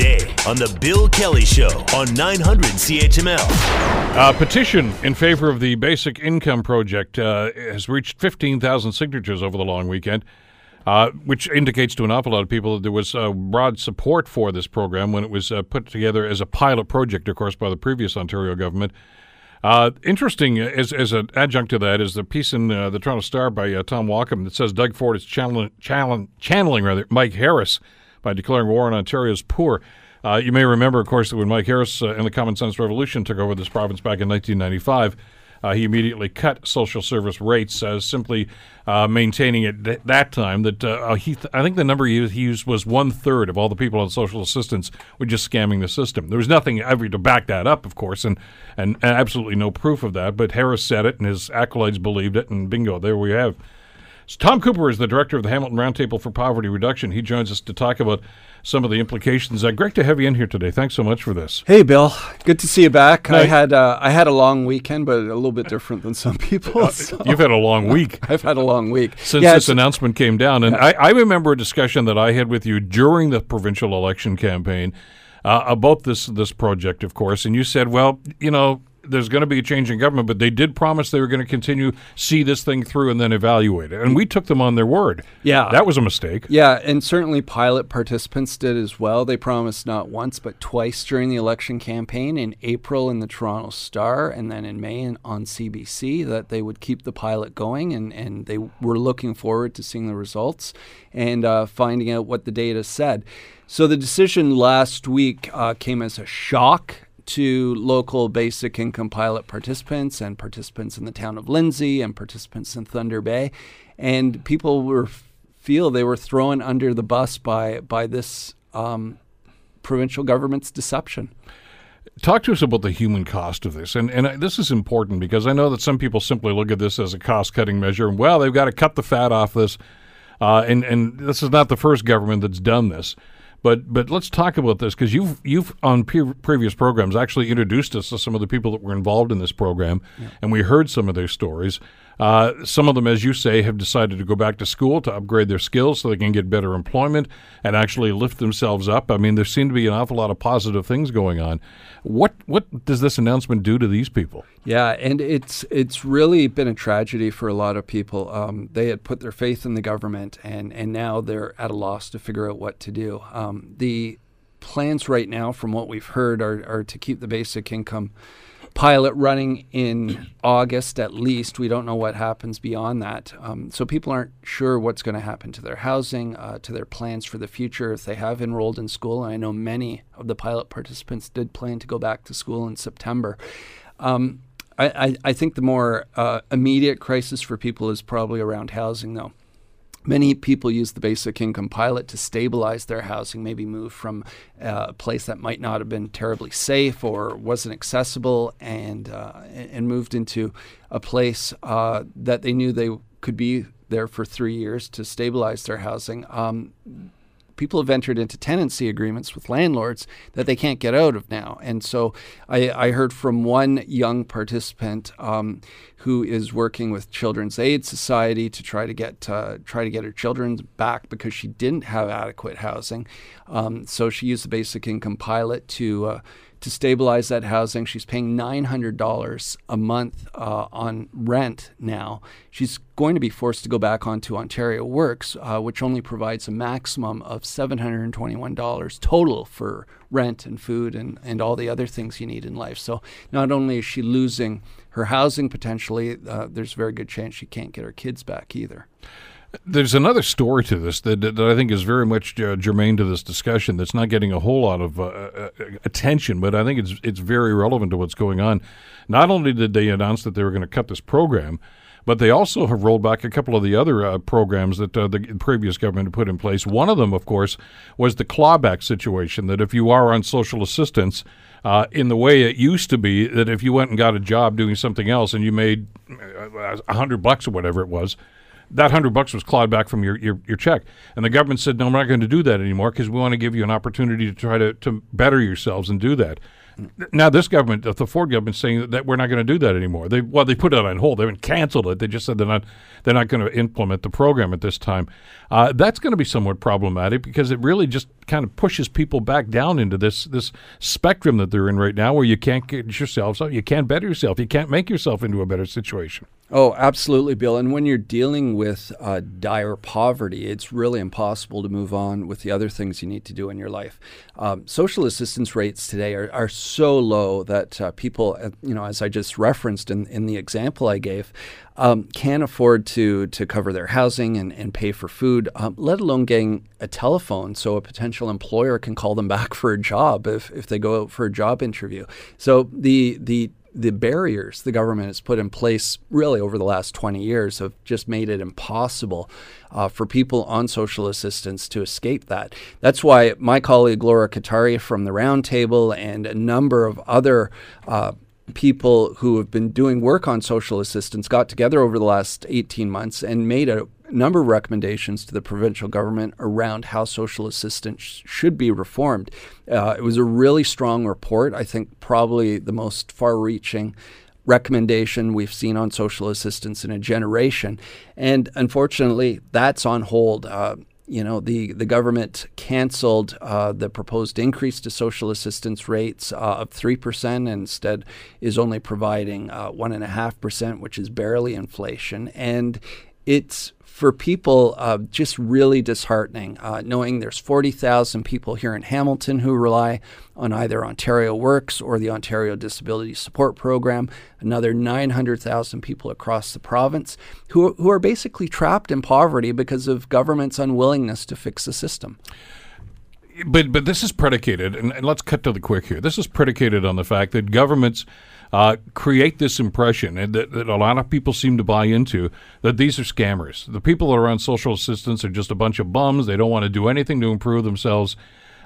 today on The Bill Kelly Show on 900 CHML. A petition in favor of the Basic Income Project uh, has reached 15,000 signatures over the long weekend, uh, which indicates to an awful lot of people that there was uh, broad support for this program when it was uh, put together as a pilot project, of course, by the previous Ontario government. Uh, interesting as, as an adjunct to that is the piece in uh, the Toronto Star by uh, Tom Walkom that says Doug Ford is channeling rather Mike Harris by declaring war on Ontario's poor. Uh, you may remember, of course, that when Mike Harris uh, and the Common Sense Revolution took over this province back in 1995, uh, he immediately cut social service rates, uh, simply uh, maintaining at th- that time that uh, he th- I think the number he used was one third of all the people on social assistance were just scamming the system. There was nothing ever to back that up, of course, and, and, and absolutely no proof of that. But Harris said it, and his acolytes believed it, and bingo, there we have. So Tom Cooper is the director of the Hamilton Roundtable for Poverty Reduction. He joins us to talk about some of the implications. Uh, great to have you in here today. Thanks so much for this. Hey, Bill. Good to see you back. I had uh, I had a long weekend, but a little bit different than some people. so You've had a long week I've had a long week since Yeah, this announcement came down, and I, I remember a discussion that I had with you during the provincial election campaign uh, about this this project, of course. And you said, "Well, you know." There's going to be a change in government, but they did promise they were going to continue see this thing through and then evaluate it. And we took them on their word. Yeah. that was a mistake. Yeah, and certainly pilot participants did as well. They promised not once but twice during the election campaign in April in the Toronto Star and then in May in, on CBC that they would keep the pilot going, and, and they were looking forward to seeing the results and uh, finding out what the data said. So the decision last week uh, came as a shock to local basic income pilot participants and participants in the town of Lindsay and participants in Thunder Bay. And people were feel they were thrown under the bus by by this um, provincial government's deception. Talk to us about the human cost of this, and and I- this is important because I know that some people simply look at this as a cost cutting measure. and Well, they've got to cut the fat off this, uh, and and this is not the first government that's done this. But but let's talk about this because you've you've on pre- previous programs actually introduced us to some of the people that were involved in this program, and we heard some of their stories. Uh, some of them, as you say, have decided to go back to school to upgrade their skills so they can get better employment and actually lift themselves up. I mean, there seem to be an awful lot of positive things going on. What what does this announcement do to these people? Yeah, and it's it's really been a tragedy for a lot of people. Um, they had put their faith in the government, and and now they're at a loss to figure out what to do. Um, the plans right now, from what we've heard, are are to keep the basic income pilot running in August at least. We don't know what happens beyond that. Um, so people aren't sure what's going to happen to their housing, uh, to their plans for the future if they have enrolled in school. And I know many of the pilot participants did plan to go back to school in September. Um, I, I, think the more uh, immediate crisis for people is probably around housing, though. Many people use the basic income pilot to stabilize their housing, maybe move from uh, a place that might not have been terribly safe or wasn't accessible, and uh, and moved into a place uh, that they knew they could be there for three years to stabilize their housing. Um, people have entered into tenancy agreements with landlords that they can't get out of now. And so I, I heard from one young participant um, who is working with Children's Aid Society to try to get uh, try to get her children back because she didn't have adequate housing. Um, so she used the basic income pilot to uh, to stabilize that housing. She's paying $900 a month uh, on rent now. She's going to be forced to go back onto Ontario Works, uh, which only provides a maximum of $721 total for rent and food and, and all the other things you need in life. So not only is she losing her housing potentially, uh, there's a very good chance she can't get her kids back either. There's another story to this that, that I think is very much uh, germane to this discussion. That's not getting a whole lot of uh, uh, attention, but I think it's it's very relevant to what's going on. Not only did they announce that they were going to cut this program, but they also have rolled back a couple of the other uh, programs that uh, the previous government put in place. One of them, of course, was the clawback situation. That if you are on social assistance, uh, in the way it used to be, that if you went and got a job doing something else and you made a hundred bucks or whatever it was that hundred bucks was clawed back from your, your, your check. And the government said, no, we're not going to do that anymore because we want to give you an opportunity to try to, to better yourselves and do that. now this government, the Ford government, saying that, we're not going to do that anymore. They well, they put it on hold. They haven't canceled it. They just said they're not they're not going to implement the program at this time. Uh, that's going to be somewhat problematic because it really just kind of pushes people back down into this this spectrum that they're in right now, where you can't get yourself, you can't better yourself, you can't make yourself into a better situation. Oh, absolutely, Bill. And when you're dealing with uh, dire poverty, it's really impossible to move on with the other things you need to do in your life. Um, social assistance rates today are, are so low that uh, people, uh, you know, as I just referenced in, in the example I gave, um, can't afford to to cover their housing and, and pay for food, um, let alone getting a telephone so a potential employer can call them back for a job if, if they go out for a job interview. So the the the barriers the government has put in place really over the last 20 years have just made it impossible uh, for people on social assistance to escape that. That's why my colleague Laura Cattari from the Roundtable and a number of other uh, people who have been doing work on social assistance got together over the last 18 months and made a number of recommendations to the provincial government around how social assistance should be reformed. Uh, it was a really strong report. I think probably the most far reaching recommendation we've seen on social assistance in a generation. And unfortunately, that's on hold. Uh, you know, the, the government canceled uh, the proposed increase to social assistance rates uh, of 3% and instead is only providing uh, 1.5%, which is barely inflation. And it's for people uh, just really disheartening, uh, knowing there's 40,000 people here in Hamilton who rely on either Ontario Works or the Ontario Disability Support Program, another 900,000 people across the province who, who are basically trapped in poverty because of government's unwillingness to fix the system. But but this is predicated, and, and let's cut to the quick here. This is predicated on the fact that governments uh, create this impression and that, that, a lot of people seem to buy into that these are scammers. The people that are on social assistance are just a bunch of bums. They don't want to do anything to improve themselves,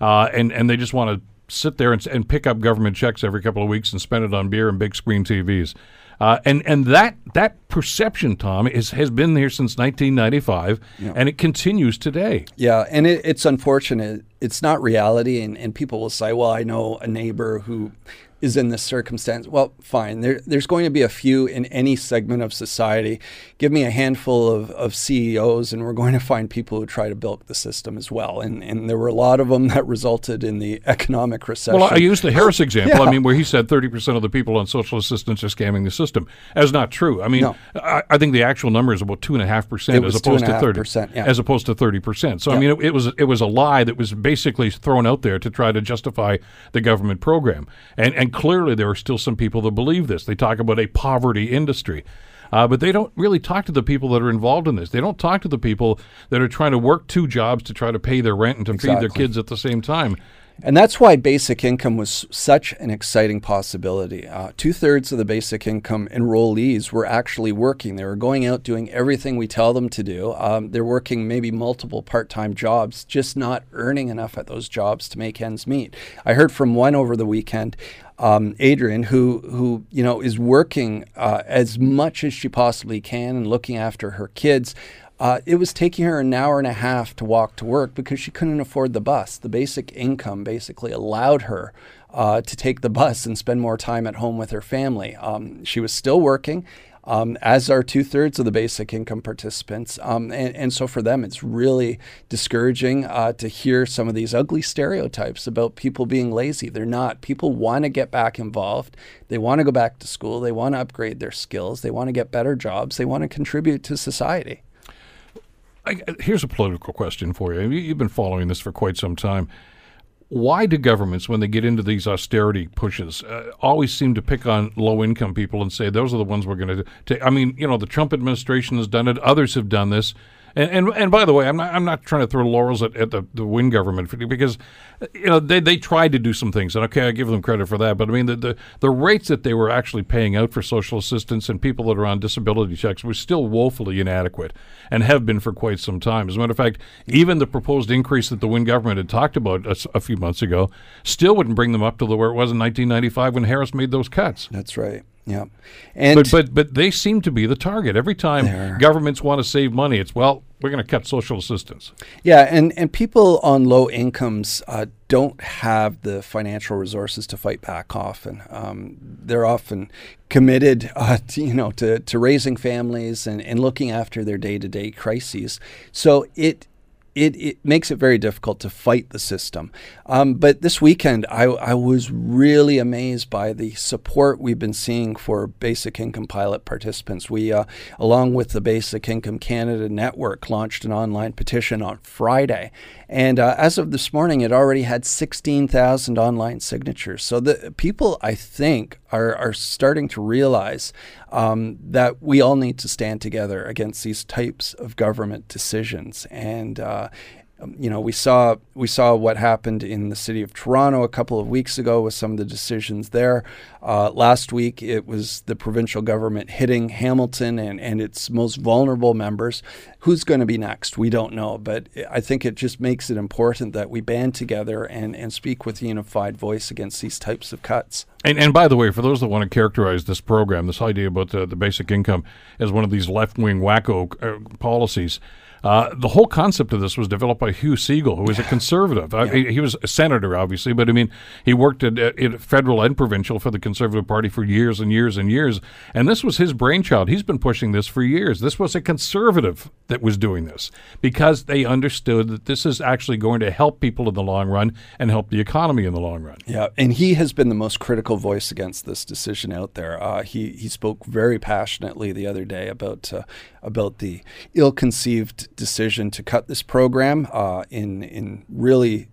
uh, and and they just want to sit there and, and, pick up government checks every couple of weeks and spend it on beer and big screen TVs. Uh, and and that that perception, Tom, is has been there since 1995, yeah. and it continues today. Yeah, and it, it's unfortunate. It's not reality, and, and people will say, "Well, I know a neighbor who is in this circumstance. Well, fine. There, there's going to be a few in any segment of society. Give me a handful of, of CEOs, and we're going to find people who try to bilk the system as well. And, and there were a lot of them that resulted in the economic recession. Well, I used the Harris example. yeah. I mean, where he said 30% of the people on social assistance are scamming the system. That's not true. I mean, no. I, I, think the actual number is about 2.5% as opposed to 30 yeah. as opposed to 30%. So, yeah. I mean, it, it, was, it was a lie that was basically thrown out there to try to justify the government program. And, and clearly there are still some people that believe this. They talk about a poverty industry. Uh, but they don't really talk to the people that are involved in this. They don't talk to the people that are trying to work two jobs to try to pay their rent and to exactly. feed their kids at the same time. And that's why basic income was such an exciting possibility. Uh, Two thirds of the basic income enrollees were actually working. They were going out doing everything we tell them to do. Um, they're working maybe multiple part time jobs, just not earning enough at those jobs to make ends meet. I heard from one over the weekend. Um, Adrian, who who you know is working uh, as much as she possibly can and looking after her kids, uh, it was taking her an hour and a half to walk to work because she couldn't afford the bus. The basic income basically allowed her uh, to take the bus and spend more time at home with her family. Um, she was still working, um, as are two thirds of the basic income participants. Um, and, and, so for them, it's really discouraging uh, to hear some of these ugly stereotypes about people being lazy. They're not. People want to get back involved. They want to go back to school. They want to upgrade their skills. They want to get better jobs. They want to contribute to society. I, here's a political question for you. You've been following this for quite some time. Why do governments, when they get into these austerity pushes, uh, always seem to pick on low income people and say those are the ones we're going to take? I mean, you know, the Trump administration has done it, others have done this. And, and and by the way, I'm not I'm not trying to throw laurels at, at the, the Wynne government because you know they, they tried to do some things and okay I give them credit for that but I mean the, the the rates that they were actually paying out for social assistance and people that are on disability checks was still woefully inadequate and have been for quite some time. As a matter of fact, even the proposed increase that the Wynne government had talked about a, a few months ago still wouldn't bring them up to the where it was in 1995 when Harris made those cuts. That's right. Yeah, and But but but they seem to be the target every time governments want to save money. It's well, we're going to cut social assistance. Yeah, and, and people on low incomes uh, don't have the financial resources to fight back often. Um, they're often committed, uh, to, you know, to, to raising families and, and looking after their day to day crises. So it it, it makes it very difficult to fight the system. Um, but this weekend, I, I was really amazed by the support we've been seeing for basic income pilot participants. We, uh, along with the Basic Income Canada Network, launched an online petition on Friday. And uh, as of this morning, it already had 16,000 online signatures. So the people, I think, are, are starting to realize um, that we all need to stand together against these types of government decisions. And uh, um, you know, we saw we saw what happened in the city of Toronto a couple of weeks ago with some of the decisions there. Uh, last week, it was the provincial government hitting Hamilton and, and its most vulnerable members. Who's going to be next? We don't know, but I think it just makes it important that we band together and, and speak with a unified voice against these types of cuts. And, and by the way, for those that want to characterize this program, this idea about the, the basic income as one of these left wing wacko uh, policies, uh, the whole concept of this was developed by Hugh Segal, who was a conservative. Uh, he, he was a senator, obviously, but I mean, he worked at, at federal and provincial for the Conservative Party for years and years and years. And this was his brainchild. He's been pushing this for years. This was a conservative that was doing this because they understood that this is actually going to help people in the long run and help the economy in the long run. Yeah, and he has been the most critical voice against this decision out there. Uh, he he spoke very passionately the other day about uh, about the ill-conceived decision to cut this program uh, in in really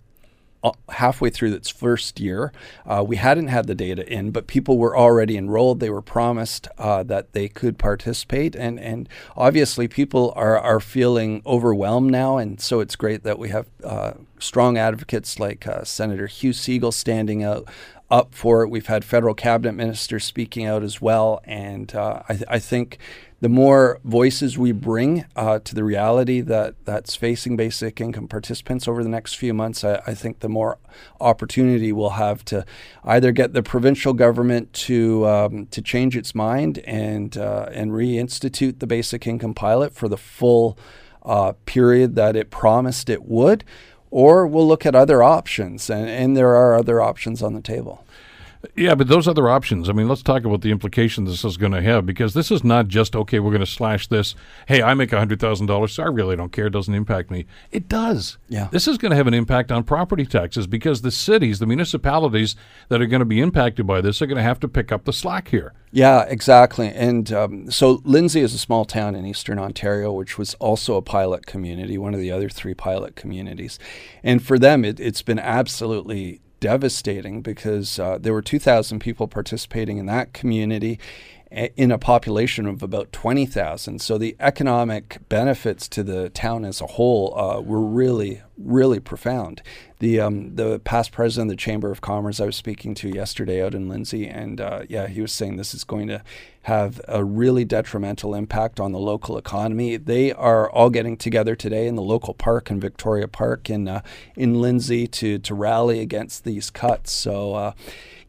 uh, halfway through its first year. Uh, we hadn't had the data in, but people were already enrolled. They were promised uh, that they could participate, and and obviously people are are feeling overwhelmed now. And so it's great that we have uh, strong advocates like uh, Senator Hugh Segal standing out. Up for it. We've had federal cabinet ministers speaking out as well. And uh, I, I think the more voices we bring uh, to the reality that that's facing basic income participants over the next few months, I, I, think the more opportunity we'll have to either get the provincial government to um, to change its mind and uh, and reinstitute the basic income pilot for the full uh, period that it promised it would, or we'll look at other options, and, and there are other options on the table. Yeah, but those other options, I mean, let's talk about the implications this is going to have because this is not just, okay, we're going to slash this. Hey, I make $100,000, so I really don't care. It doesn't impact me. It does. Yeah. This is going to have an impact on property taxes because the cities, the municipalities that are going to be impacted by this are going to have to pick up the slack here. Yeah, exactly. And um, so Lindsay is a small town in eastern Ontario, which was also a pilot community, one of the other three pilot communities. And for them, it, it's been absolutely devastating because uh, there were 2,000 people participating in that community in a population of about 20,000. So the economic benefits to the town as a whole uh, were really, really profound. The um, the past president of the Chamber of Commerce I was speaking to yesterday out in Lindsay, and uh, yeah, he was saying this is going to have a really detrimental impact on the local economy. They are all getting together today in the local park in Victoria Park in uh, in Lindsay to to rally against these cuts. So.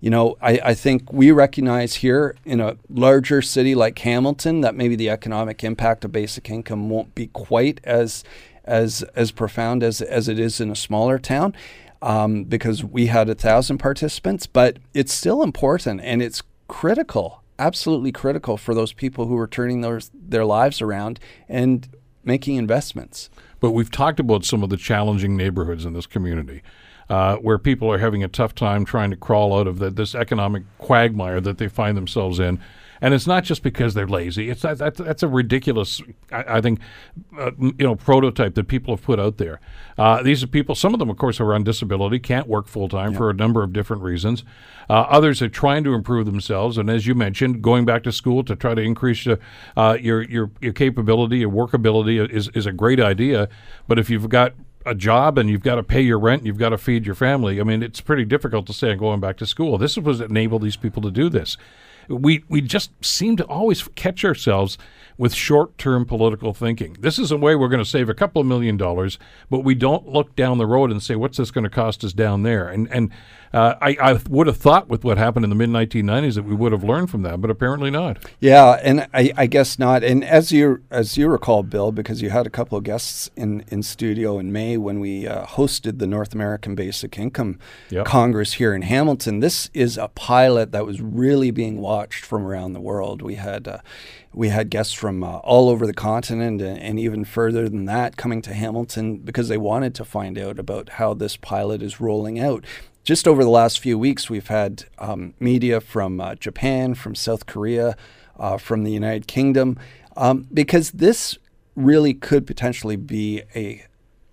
You know, I, I think we recognize here in a larger city like Hamilton that maybe the economic impact of basic income won't be quite as as as profound as as it is in a smaller town. Um, because we had a thousand participants, but it's still important and it's critical, absolutely critical for those people who are turning their their lives around and making investments. But we've talked about some of the challenging neighborhoods in this community. Uh, where people are having a tough time trying to crawl out of the, this economic quagmire that they find themselves in. And it's not just because they're lazy. It's that, that's, that's a ridiculous, I, I think, uh, you know, prototype that people have put out there. Uh, these are people. Some of them, of course, are on disability, can't work full time for a number of different reasons. Uh, others are trying to improve themselves, and as you mentioned, going back to school to try to increase your uh, your, your your capability, your workability is is a great idea. But if you've got a job and you've got to pay your rent, you've got to feed your family. I mean, it's pretty difficult to say I'm going back to school. This was enable these people to do this. We we just seem to always catch ourselves with short-term political thinking. This is a way we're going to save a couple of million dollars, but we don't look down the road and say what's this going to cost us down there. And and uh, I, I would have thought with what happened in the mid 1990s that we would have learned from that, but apparently not. Yeah, and I, I guess not. And as you as you recall, Bill, because you had a couple of guests in in studio in May when we uh, hosted the North American Basic Income Yep. Congress here in Hamilton. This is a pilot that was really being watched from around the world. We had uh, we had guests from uh, all over the continent and, and even further than that coming to Hamilton because they wanted to find out about how this pilot is rolling out. Just over the last few weeks, we've had um, media from uh, Japan, from South Korea, uh, from the United Kingdom, um, because this really could potentially be a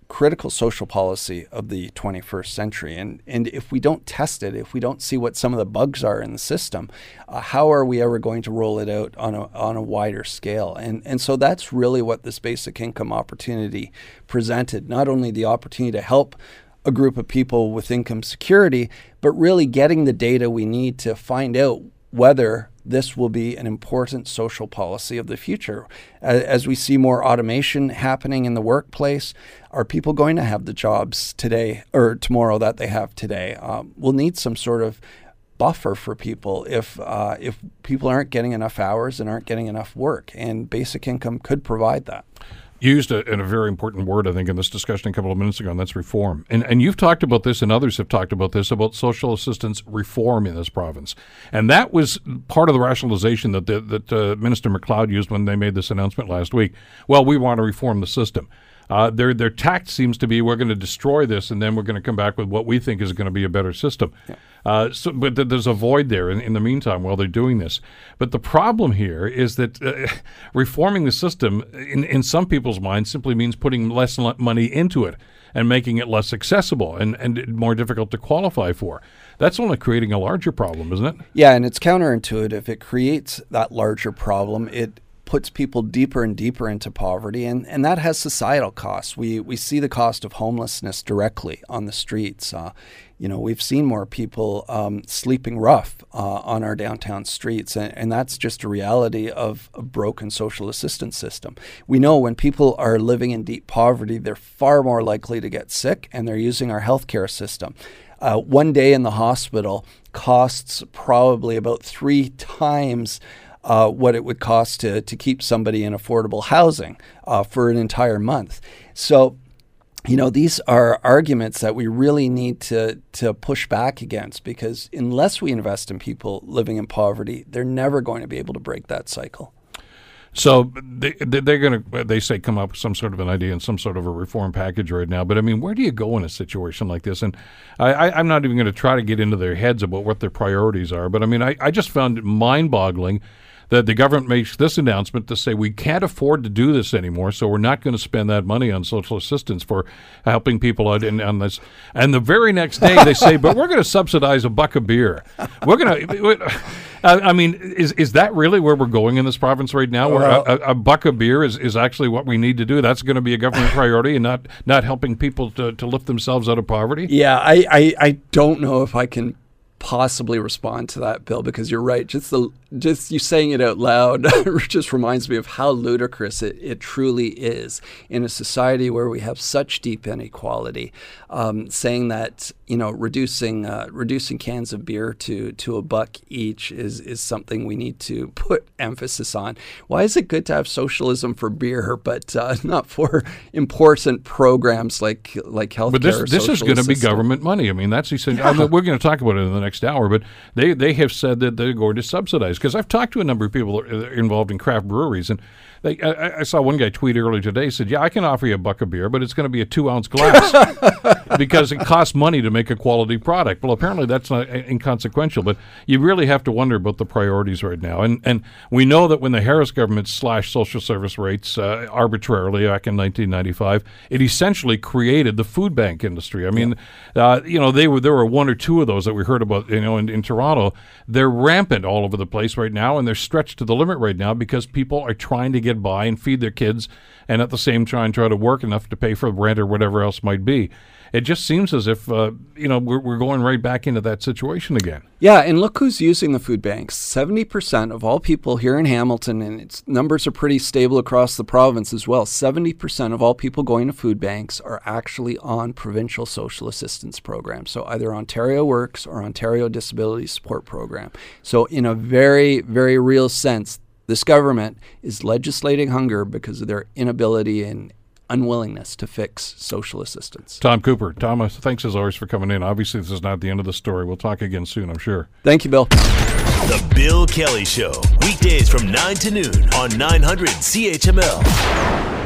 critical social policy of the 21st century. And, and if we don't test it, if we don't see what some of the bugs are in the system, uh, how are we ever going to roll it out on a, on a wider scale? And, and so that's really what this basic income opportunity presented not only the opportunity to help a group of people with income security, but really getting the data we need to find out whether this will be an important social policy of the future. As we see more automation happening in the workplace, are people going to have the jobs today or tomorrow that they have today? Um, we'll need some sort of buffer for people if uh, if people aren't getting enough hours and aren't getting enough work, and basic income could provide that. Used a, a very important word, I think, in this discussion a couple of minutes ago, and that's reform. And and you've talked about this, and others have talked about this about social assistance reform in this province, and that was part of the rationalization that the, that uh, Minister MacLeod used when they made this announcement last week. Well, we want to reform the system. Uh, their their tact seems to be we're going to destroy this, and then we're going to come back with what we think is going to be a better system. Uh, so, but th- there's a void there in, in the meantime while they're doing this. But the problem here is that uh, reforming the system, in, in some people's minds, simply means putting less l- money into it and making it less accessible and, and more difficult to qualify for. That's only creating a larger problem, isn't it? Yeah, and it's counterintuitive. It creates that larger problem. It puts people deeper and deeper into poverty, and, and that has societal costs. We we see the cost of homelessness directly on the streets. Uh, you know, we've seen more people um, sleeping rough uh, on our downtown streets, and, and that's just a reality of a broken social assistance system. We know when people are living in deep poverty, they're far more likely to get sick, and they're using our healthcare system. Uh, one day in the hospital costs probably about three times uh, what it would cost to, to keep somebody in affordable housing uh, for an entire month. So, you know, these are arguments that we really need to, to push back against because unless we invest in people living in poverty, they're never going to be able to break that cycle. So they, they- they're going to, they say, come up with some sort of an idea and some sort of a reform package right now. But I mean, where do you go in a situation like this? And I, I'm not even going to try to get into their heads about what their priorities are. But I mean, I, I just found it mind boggling that the government makes this announcement to say we can't afford to do this anymore, so we're not going to spend that money on social assistance for helping people out in, on this. And the very next day they say, but we're going to subsidize a buck of beer. We're going to. I mean, is is that really where we're going in this province right now? Where a, a, a buck of beer is, is actually what we need to do? That's going to be a government priority, and not not helping people to, to lift themselves out of poverty. Yeah, I, I, I don't know if I can possibly respond to that, Bill, because you're right. Just the just you saying it out loud just reminds me of how ludicrous it, it truly is in a society where we have such deep inequality. Um, saying that you know reducing uh, reducing cans of beer to to a buck each is is something we need to put emphasis on. Why is it good to have socialism for beer, but uh, not for important programs like like healthcare? But this this is going to be government money. I mean, that's essential. I mean, we're going to talk about it in the next hour, but they they have said that they're going to subsidize. Because I've talked to a number of people involved in craft breweries, and they, I, I saw one guy tweet earlier today said, "Yeah, I can offer you a buck of beer, but it's going to be a two ounce glass because it costs money to make a quality product." Well, apparently that's not uh, inconsequential, but you really have to wonder about the priorities right now. And and we know that when the Harris government slashed social service rates uh, arbitrarily back in 1995, it essentially created the food bank industry. I mean, uh, you know, they were there were one or two of those that we heard about, you know, in, in Toronto. They're rampant all over the place right now, and they're stretched to the limit right now because people are trying to get by and feed their kids, and at the same time try to work enough to pay for rent or whatever else might be. it just seems as if uh, you know we're, we're going right back into that situation again. Yeah, and look who's using the food banks. 70% of all people here in Hamilton, and its numbers are pretty stable across the province as well. 70% of all people going to food banks are actually on provincial social assistance programs. So either Ontario Works or Ontario Disability Support Program. So, in a very, very real sense, this government is legislating hunger because of their inability and unwillingness to fix social assistance. Tom Cooper. Thomas, thanks as always for coming in. Obviously, this is not the end of the story. We'll talk again soon, I'm sure. Thank you, Bill. The Bill Kelly Show, weekdays from 9 to noon on 900 CHML.